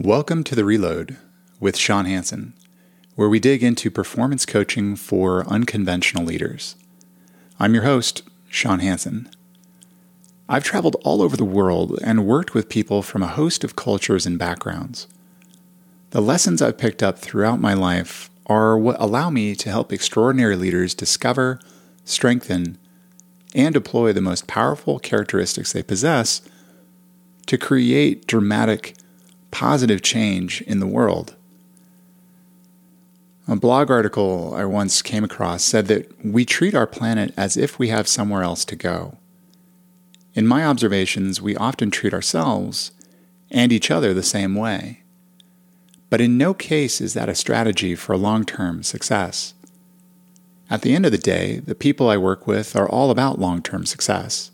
Welcome to The Reload with Sean Hansen, where we dig into performance coaching for unconventional leaders. I'm your host, Sean Hansen. I've traveled all over the world and worked with people from a host of cultures and backgrounds. The lessons I've picked up throughout my life are what allow me to help extraordinary leaders discover, strengthen, and deploy the most powerful characteristics they possess to create dramatic positive change in the world. A blog article I once came across said that we treat our planet as if we have somewhere else to go. In my observations, we often treat ourselves and each other the same way. But in no case is that a strategy for long term success. At the end of the day, the people I work with are all about long term success.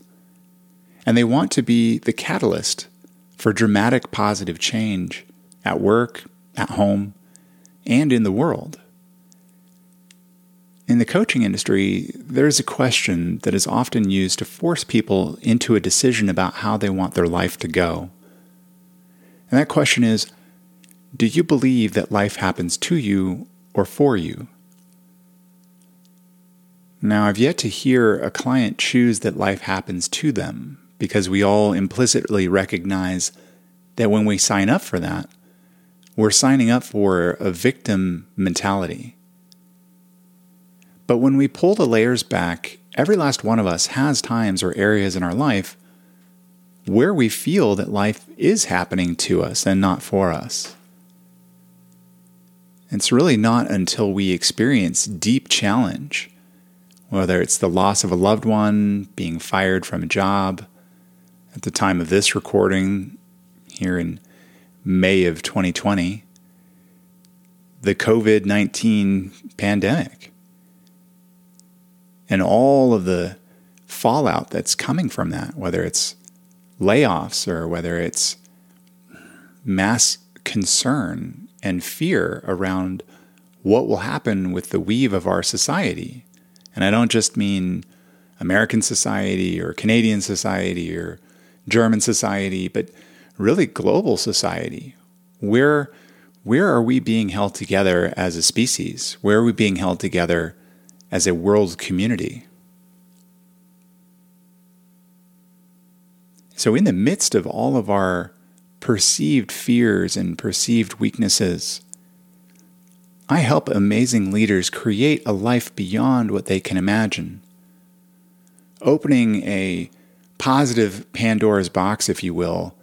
And they want to be the catalyst for dramatic positive change at work, at home, and in the world. In the coaching industry, there is a question that is often used to force people into a decision about how they want their life to go. And that question is Do you believe that life happens to you or for you? Now, I've yet to hear a client choose that life happens to them because we all implicitly recognize that when we sign up for that, we're signing up for a victim mentality. But when we pull the layers back, every last one of us has times or areas in our life where we feel that life is happening to us and not for us. It's really not until we experience deep challenge, whether it's the loss of a loved one, being fired from a job, at the time of this recording, here in May of 2020, the COVID 19 pandemic and all of the fallout that's coming from that, whether it's layoffs or whether it's mass concern and fear around what will happen with the weave of our society. And I don't just mean American society or Canadian society or German society, but really global society. Where, where are we being held together as a species? Where are we being held together as a world community? So, in the midst of all of our perceived fears and perceived weaknesses, I help amazing leaders create a life beyond what they can imagine. Opening a positive Pandora's box, if you will,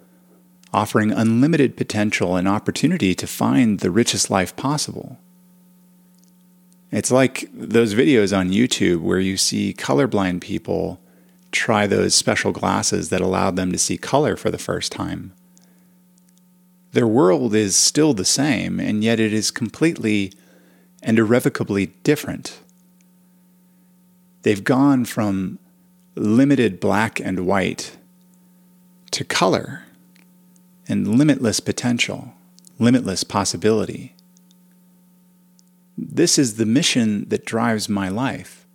offering unlimited potential and opportunity to find the richest life possible. It's like those videos on YouTube where you see colorblind people try those special glasses that allow them to see color for the first time. Their world is still the same, and yet it is completely and irrevocably different. They've gone from limited black and white to color and limitless potential, limitless possibility. This is the mission that drives my life.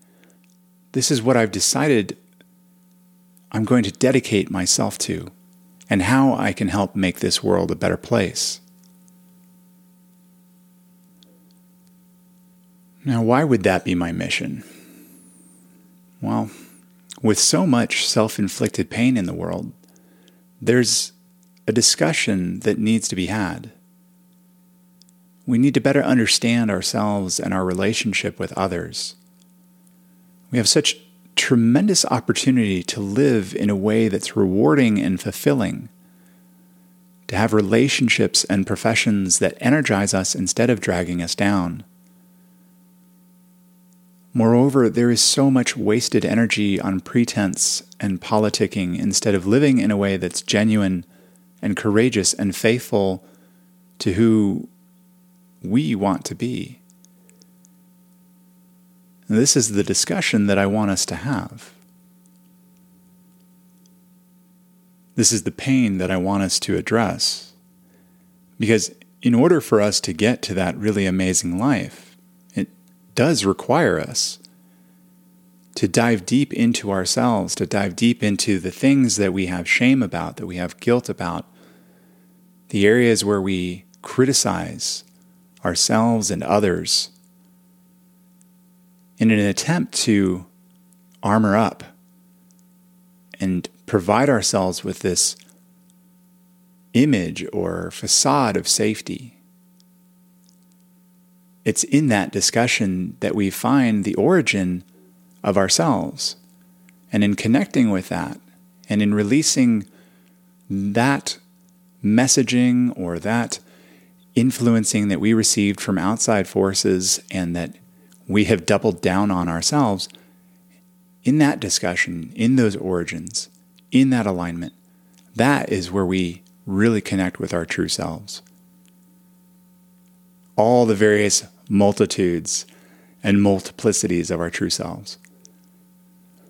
This is what I've decided I'm going to dedicate myself to and how I can help make this world a better place. Now, why would that be my mission? Well, with so much self inflicted pain in the world, there's a discussion that needs to be had. We need to better understand ourselves and our relationship with others. We have such tremendous opportunity to live in a way that's rewarding and fulfilling, to have relationships and professions that energize us instead of dragging us down. Moreover, there is so much wasted energy on pretense and politicking instead of living in a way that's genuine and courageous and faithful to who we want to be. And this is the discussion that I want us to have. This is the pain that I want us to address. Because in order for us to get to that really amazing life, does require us to dive deep into ourselves, to dive deep into the things that we have shame about, that we have guilt about, the areas where we criticize ourselves and others in an attempt to armor up and provide ourselves with this image or facade of safety. It's in that discussion that we find the origin of ourselves. And in connecting with that and in releasing that messaging or that influencing that we received from outside forces and that we have doubled down on ourselves, in that discussion, in those origins, in that alignment, that is where we really connect with our true selves. All the various multitudes and multiplicities of our true selves.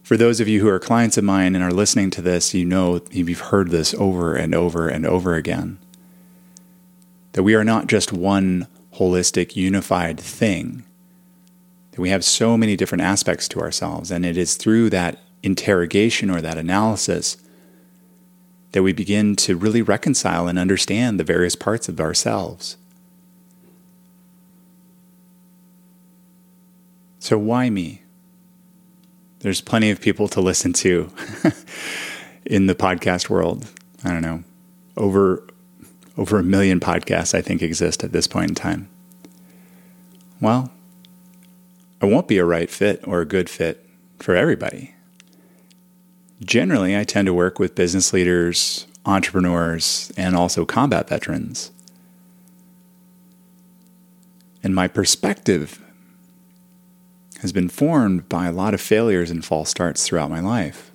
For those of you who are clients of mine and are listening to this, you know you've heard this over and over and over again. That we are not just one holistic, unified thing, that we have so many different aspects to ourselves. And it is through that interrogation or that analysis that we begin to really reconcile and understand the various parts of ourselves. So, why me? There's plenty of people to listen to in the podcast world. I don't know, over over a million podcasts I think exist at this point in time. Well, I won't be a right fit or a good fit for everybody. Generally, I tend to work with business leaders, entrepreneurs, and also combat veterans. And my perspective has been formed by a lot of failures and false starts throughout my life.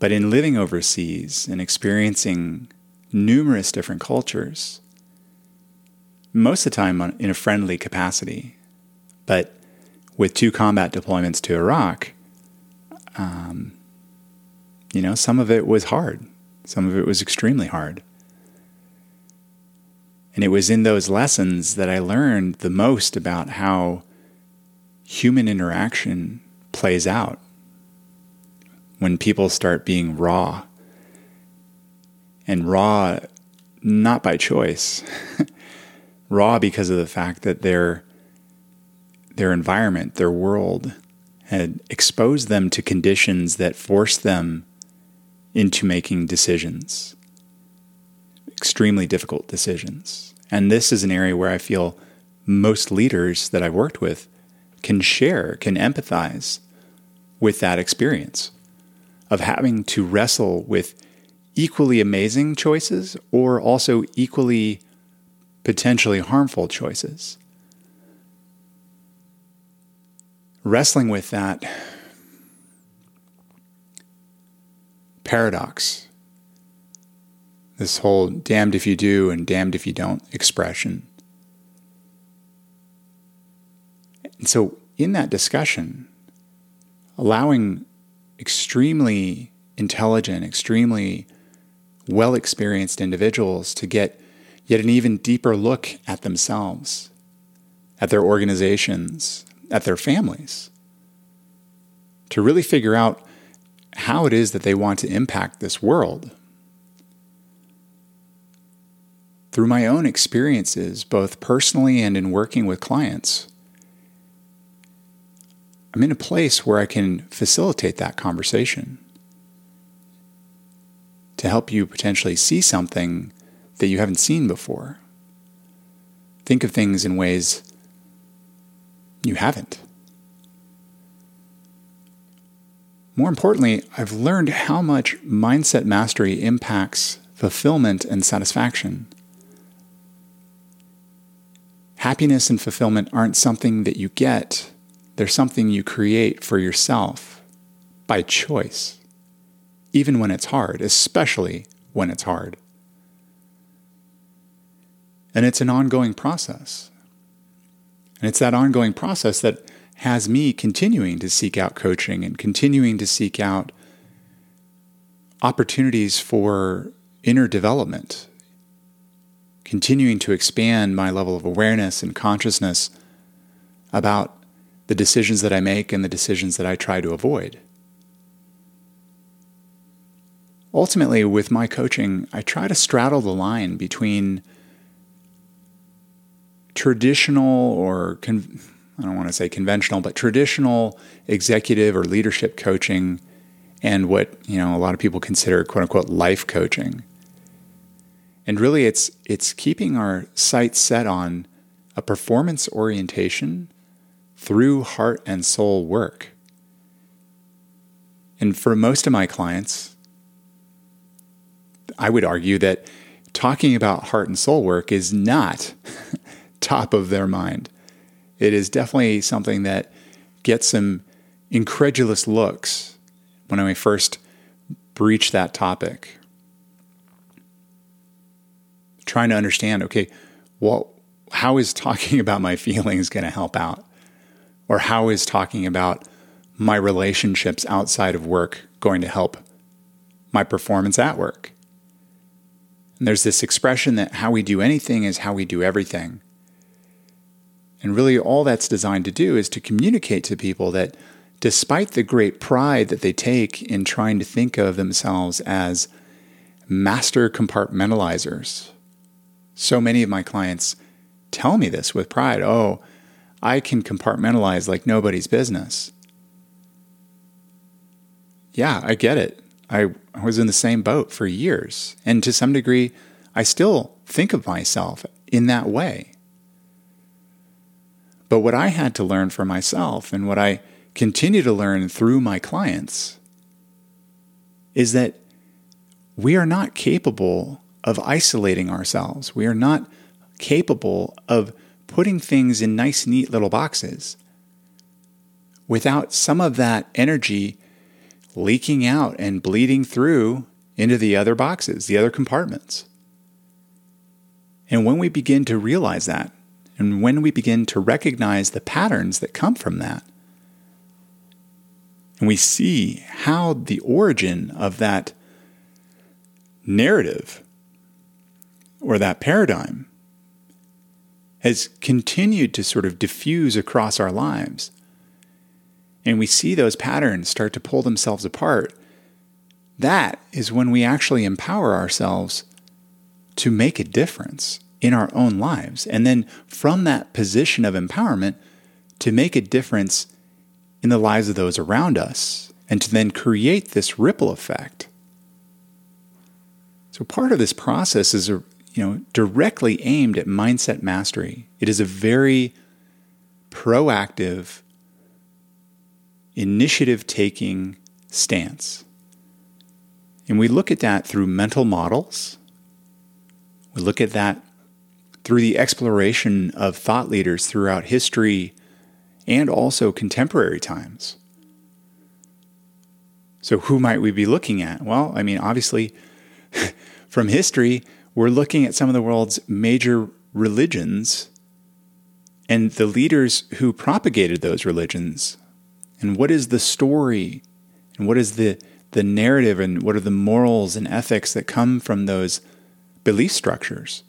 But in living overseas and experiencing numerous different cultures, most of the time in a friendly capacity. But with two combat deployments to Iraq, um, you know, some of it was hard. Some of it was extremely hard. And it was in those lessons that I learned the most about how human interaction plays out when people start being raw. And raw, not by choice, raw because of the fact that their their environment, their world had exposed them to conditions that forced them into making decisions. Extremely difficult decisions. And this is an area where I feel most leaders that I've worked with can share, can empathize with that experience of having to wrestle with equally amazing choices or also equally potentially harmful choices. Wrestling with that paradox, this whole damned if you do and damned if you don't expression. And so, in that discussion, allowing extremely intelligent, extremely well experienced individuals to get yet an even deeper look at themselves, at their organizations, at their families, to really figure out how it is that they want to impact this world. Through my own experiences, both personally and in working with clients, I'm in a place where I can facilitate that conversation to help you potentially see something that you haven't seen before. Think of things in ways you haven't. More importantly, I've learned how much mindset mastery impacts fulfillment and satisfaction. Happiness and fulfillment aren't something that you get, they're something you create for yourself by choice, even when it's hard, especially when it's hard. And it's an ongoing process. And it's that ongoing process that has me continuing to seek out coaching and continuing to seek out opportunities for inner development, continuing to expand my level of awareness and consciousness about the decisions that I make and the decisions that I try to avoid. ultimately, with my coaching, I try to straddle the line between traditional or con- I don't want to say conventional, but traditional executive or leadership coaching and what, you know, a lot of people consider quote unquote life coaching. And really it's it's keeping our sights set on a performance orientation through heart and soul work. And for most of my clients, I would argue that talking about heart and soul work is not top of their mind. It is definitely something that gets some incredulous looks when I first breach that topic. Trying to understand, okay, well, how is talking about my feelings going to help out? Or how is talking about my relationships outside of work going to help my performance at work? And there's this expression that how we do anything is how we do everything. And really, all that's designed to do is to communicate to people that despite the great pride that they take in trying to think of themselves as master compartmentalizers, so many of my clients tell me this with pride oh, I can compartmentalize like nobody's business. Yeah, I get it. I, was in the same boat for years. And to some degree, I still think of myself in that way. But what I had to learn for myself and what I continue to learn through my clients is that we are not capable of isolating ourselves. We are not capable of putting things in nice, neat little boxes without some of that energy leaking out and bleeding through into the other boxes, the other compartments. And when we begin to realize that, and when we begin to recognize the patterns that come from that, and we see how the origin of that narrative or that paradigm has continued to sort of diffuse across our lives, and we see those patterns start to pull themselves apart, that is when we actually empower ourselves to make a difference in our own lives. And then from that position of empowerment, to make a difference in the lives of those around us and to then create this ripple effect. So part of this process is you know directly aimed at mindset mastery. It is a very proactive initiative taking stance. And we look at that through mental models. We look at that through the exploration of thought leaders throughout history and also contemporary times. So, who might we be looking at? Well, I mean, obviously, from history, we're looking at some of the world's major religions and the leaders who propagated those religions. And what is the story? And what is the, the narrative? And what are the morals and ethics that come from those belief structures?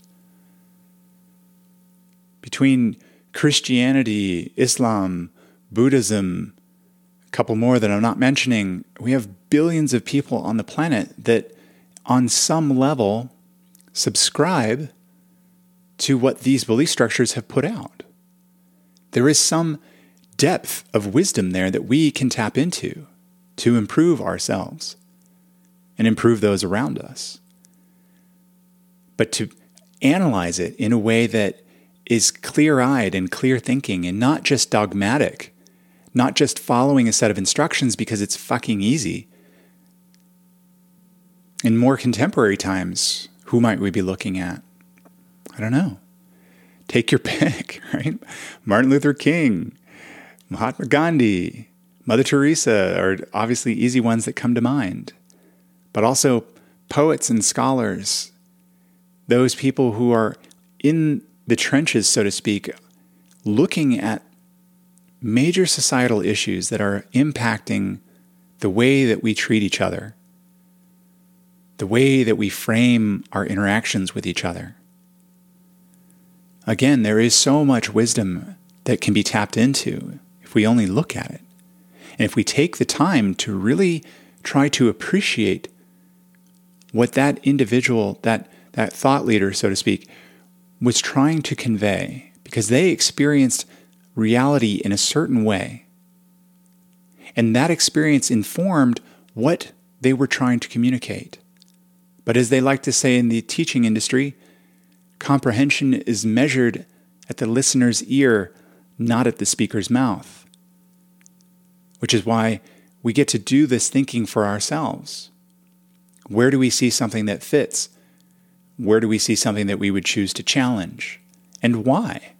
between Christianity, Islam, Buddhism, a couple more that I'm not mentioning, we have billions of people on the planet that, on some level, subscribe to what these belief structures have put out. There is some depth of wisdom there that we can tap into to improve ourselves and improve those around us. But to analyze it in a way that is clear eyed and clear thinking and not just dogmatic, not just following a set of instructions because it's fucking easy. In more contemporary times, who might we be looking at? I don't know. Take your pick, right? Martin Luther King, Mahatma Gandhi, Mother Teresa are obviously easy ones that come to mind. But also poets and scholars, those people who are in the trenches, so to speak, looking at major societal issues that are impacting the way that we treat each other, the way that we frame our interactions with each other. Again, there is so much wisdom that can be tapped into if we only look at it. And if we take the time to really try to appreciate what that individual, that, that thought leader, so to speak, was trying to convey because they experienced reality in a certain way. And that experience informed what they were trying to communicate. But as they like to say in the teaching industry, comprehension is measured at the listener's ear, not at the speaker's mouth. Which is why we get to do this thinking for ourselves. Where do we see something that fits? Where do we see something that we would choose to challenge? And why?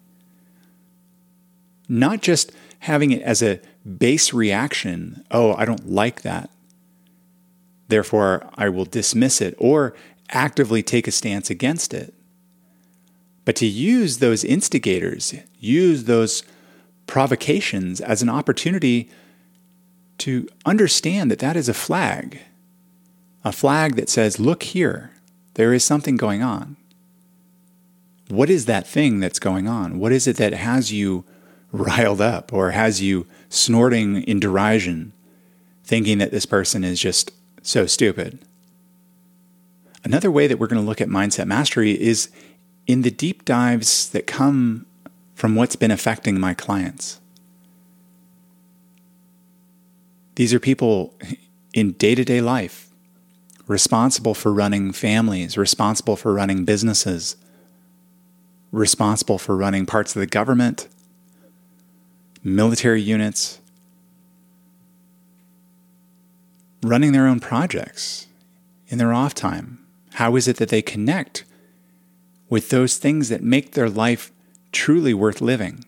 Not just having it as a base reaction, oh, I don't like that. Therefore, I will dismiss it or actively take a stance against it. But to use those instigators, use those provocations as an opportunity to understand that that is a flag, a flag that says, look here, there is something going on. What is that thing that's going on? What is it that has you riled up or has you snorting in derision, thinking that this person is just so stupid? Another way that we're going to look at mindset mastery is in the deep dives that come from what's been affecting my clients. These are people in day to day life, responsible for running families, responsible for running businesses, responsible for running parts of the government, military units, running their own projects in their off time. How is it that they connect with those things that make their life truly worth living,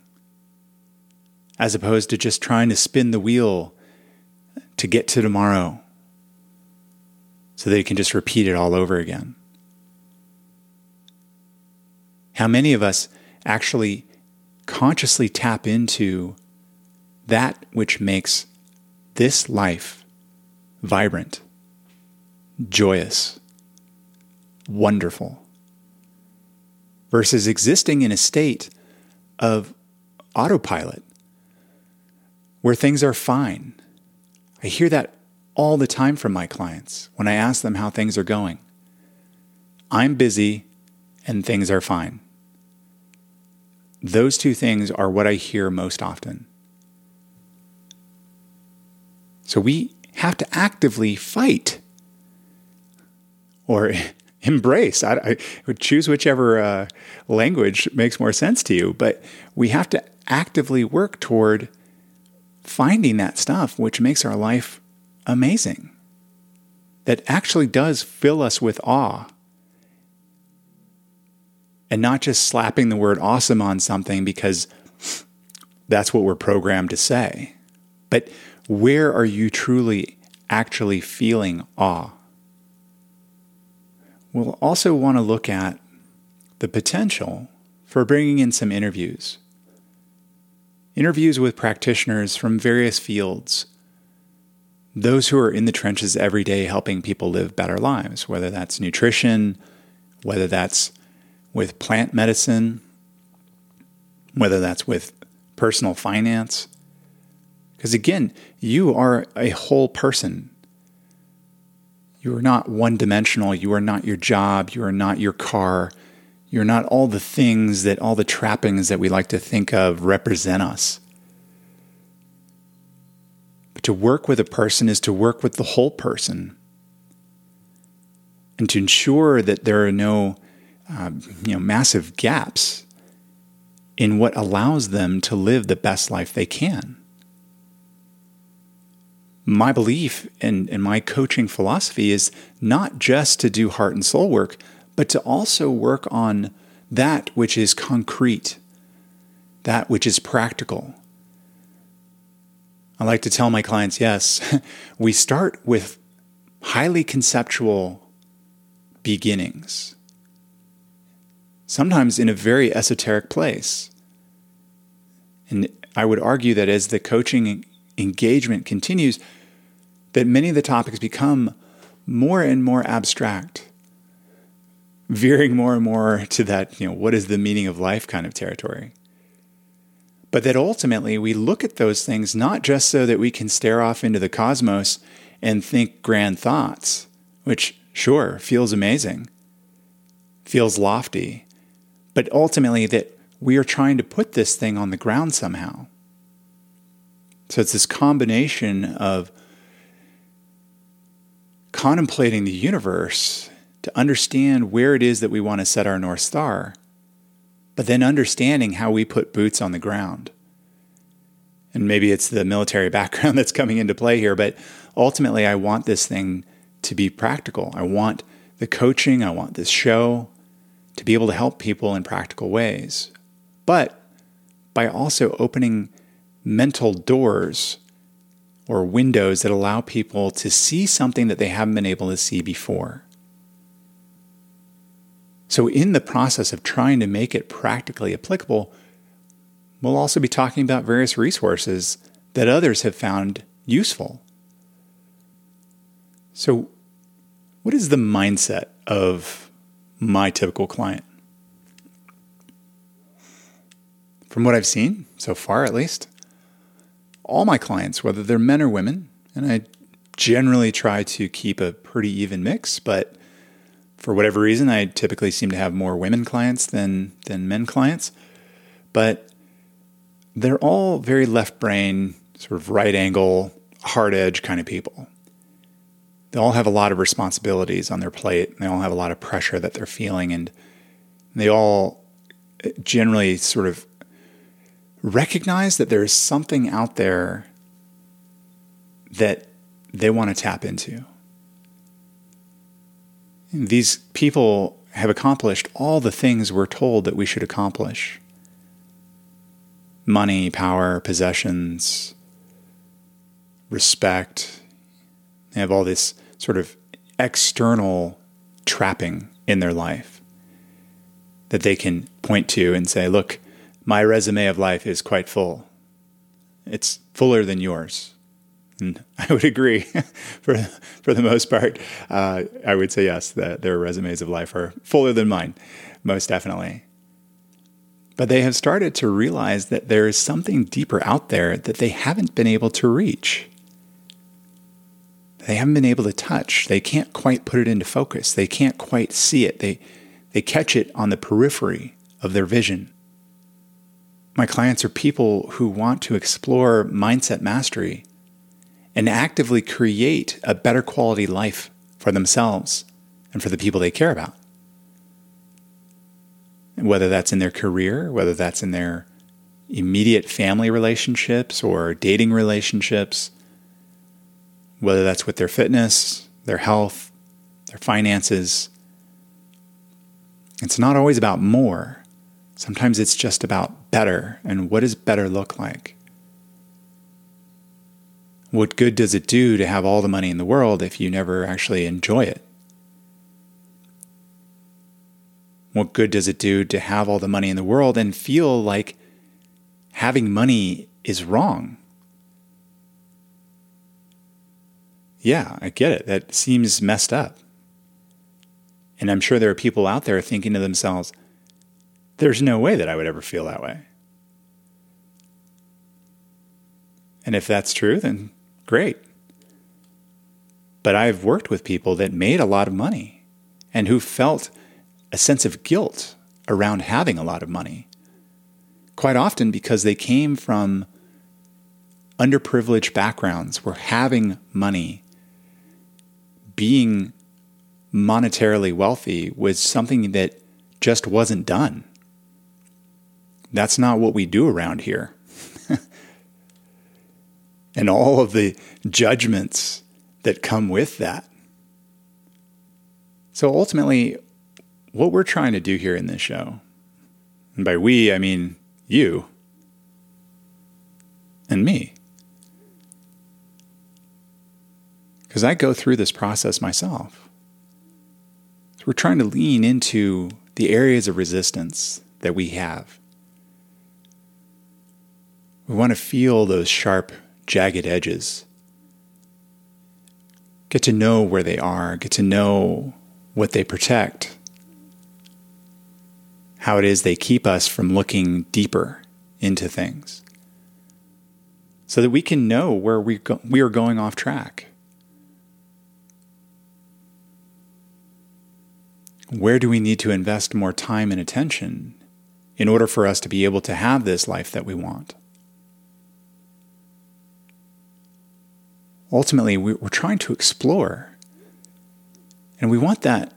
as opposed to just trying to spin the wheel to get to tomorrow so they can just repeat it all over again. How many of us actually consciously tap into that which makes this life vibrant, joyous, wonderful, versus existing in a state of autopilot where things are fine I hear that all the time from my clients when I ask them how things are going. I'm busy and things are fine. Those two things are what I hear most often. So we have to actively fight or embrace. I, I, would choose whichever uh, language makes more sense to you, but we have to actively work toward finding that stuff which makes our life amazing, that actually does fill us with awe. And not just slapping the word awesome on something because that's what we're programmed to say. But where are you truly actually feeling awe? We'll also want to look at the potential for bringing in some interviews interviews with practitioners from various fields, those who are in the trenches every day helping people live better lives, whether that's nutrition, whether that's with plant medicine, whether that's with personal finance. Because again, you are a whole person. You are not one dimensional. You are not your job. You are not your car. You're not all the things that all the trappings that we like to think of represent us. But to work with a person is to work with the whole person and to ensure that there are no uh, you know, massive gaps in what allows them to live the best life they can. My belief and, and my coaching philosophy is not just to do heart and soul work, but to also work on that which is concrete, that which is practical. I like to tell my clients yes, we start with highly conceptual beginnings, sometimes in a very esoteric place. And I would argue that as the coaching engagement continues, that many of the topics become more and more abstract veering more and more to that, you know, what is the meaning of life kind of territory. But that ultimately we look at those things not just so that we can stare off into the cosmos and think grand thoughts, which Sure, feels amazing, feels lofty, but ultimately that we are trying to put this thing on the ground somehow. So it's this combination of contemplating the universe to understand where it is that we want to set our North Star, but then understanding how we put boots on the ground. And maybe it's the military background that's coming into play here, but ultimately, I want this thing to be practical. I want the coaching, I want this show to be able to help people in practical ways, but by also opening mental doors or windows that allow people to see something that they haven't been able to see before. So, in the process of trying to make it practically applicable, we'll also be talking about various resources that others have found useful. So, what is the mindset of my typical client? From what I've seen so far, at least, all my clients, whether they're men or women, and I generally try to keep a pretty even mix, but for whatever reason, I typically seem to have more women clients than than men clients. But they're all very left brain, sort of right angle, hard edge kind of people. They all have a lot of responsibilities on their plate. They all have a lot of pressure that they're feeling, and they all generally sort of recognize that there's something out there that they want to tap into. These people have accomplished all the things we're told that we should accomplish money, power, possessions, respect. They have all this sort of external trapping in their life that they can point to and say, look, my resume of life is quite full. It's fuller than yours. And I would agree for, for the most part. Uh, I would say yes, that their resumes of life are fuller than mine, most definitely. But they have started to realize that there is something deeper out there that they haven't been able to reach. They haven't been able to touch. They can't quite put it into focus. They can't quite see it. They, they catch it on the periphery of their vision. My clients are people who want to explore mindset mastery and actively create a better quality life for themselves and for the people they care about. whether that's in their career, whether that's in their immediate family relationships or dating relationships, whether that's with their fitness, their health, their finances. It's not always about more. Sometimes it's just about better and what does better look like? What good does it do to have all the money in the world if you never actually enjoy it? What good does it do to have all the money in the world and feel like having money is wrong? Yeah, I get it. That seems messed up. And I'm sure there are people out there thinking to themselves, there's no way that I would ever feel that way. And if that's true, then great. But I've worked with people that made a lot of money and who felt a sense of guilt around having a lot of money. Quite often because they came from underprivileged backgrounds where having money, being monetarily wealthy, was something that just wasn't done. That's not what we do around here. and all of the judgments that come with that. So ultimately, what we're trying to do here in this show, and by we, I mean you and me, because I go through this process myself. So we're trying to lean into the areas of resistance that we have we want to feel those sharp, jagged edges. Get to know where they are, get to know what they protect, how it is they keep us from looking deeper into things, so that we can know where we, go- we are going off track. Where do we need to invest more time and attention in order for us to be able to have this life that we want? Ultimately, we're trying to explore. And we want that,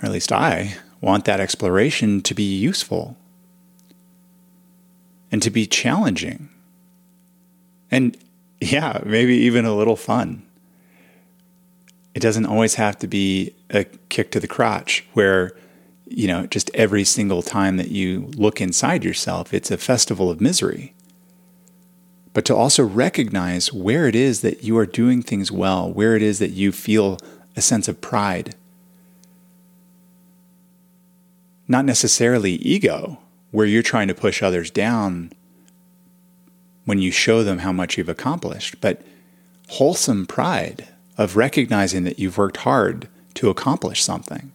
or at least I want that exploration to be useful and to be challenging. And yeah, maybe even a little fun. It doesn't always have to be a kick to the crotch where, you know, just every single time that you look inside yourself, it's a festival of misery. But to also recognize where it is that you are doing things well, where it is that you feel a sense of pride. Not necessarily ego, where you're trying to push others down when you show them how much you've accomplished, but wholesome pride of recognizing that you've worked hard to accomplish something.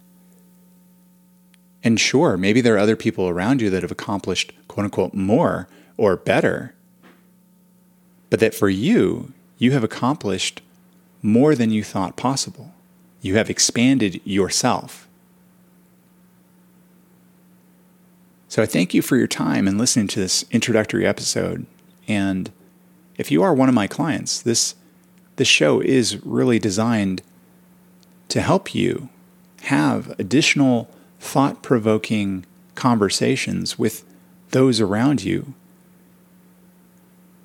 And sure, maybe there are other people around you that have accomplished quote unquote more or better, but that for you, you have accomplished more than you thought possible. You have expanded yourself. So I thank you for your time and listening to this introductory episode and if you are one of my clients, this this show is really designed to help you have additional thought-provoking conversations with those around you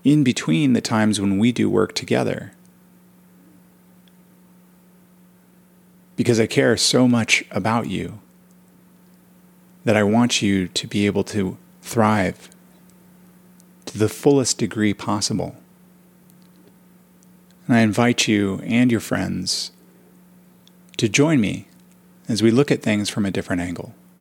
in between the times when we do work together. Because I care so much about you that I want you to be able to thrive to the fullest degree possible. And I invite you and your friends to join me as we look at things from a different angle.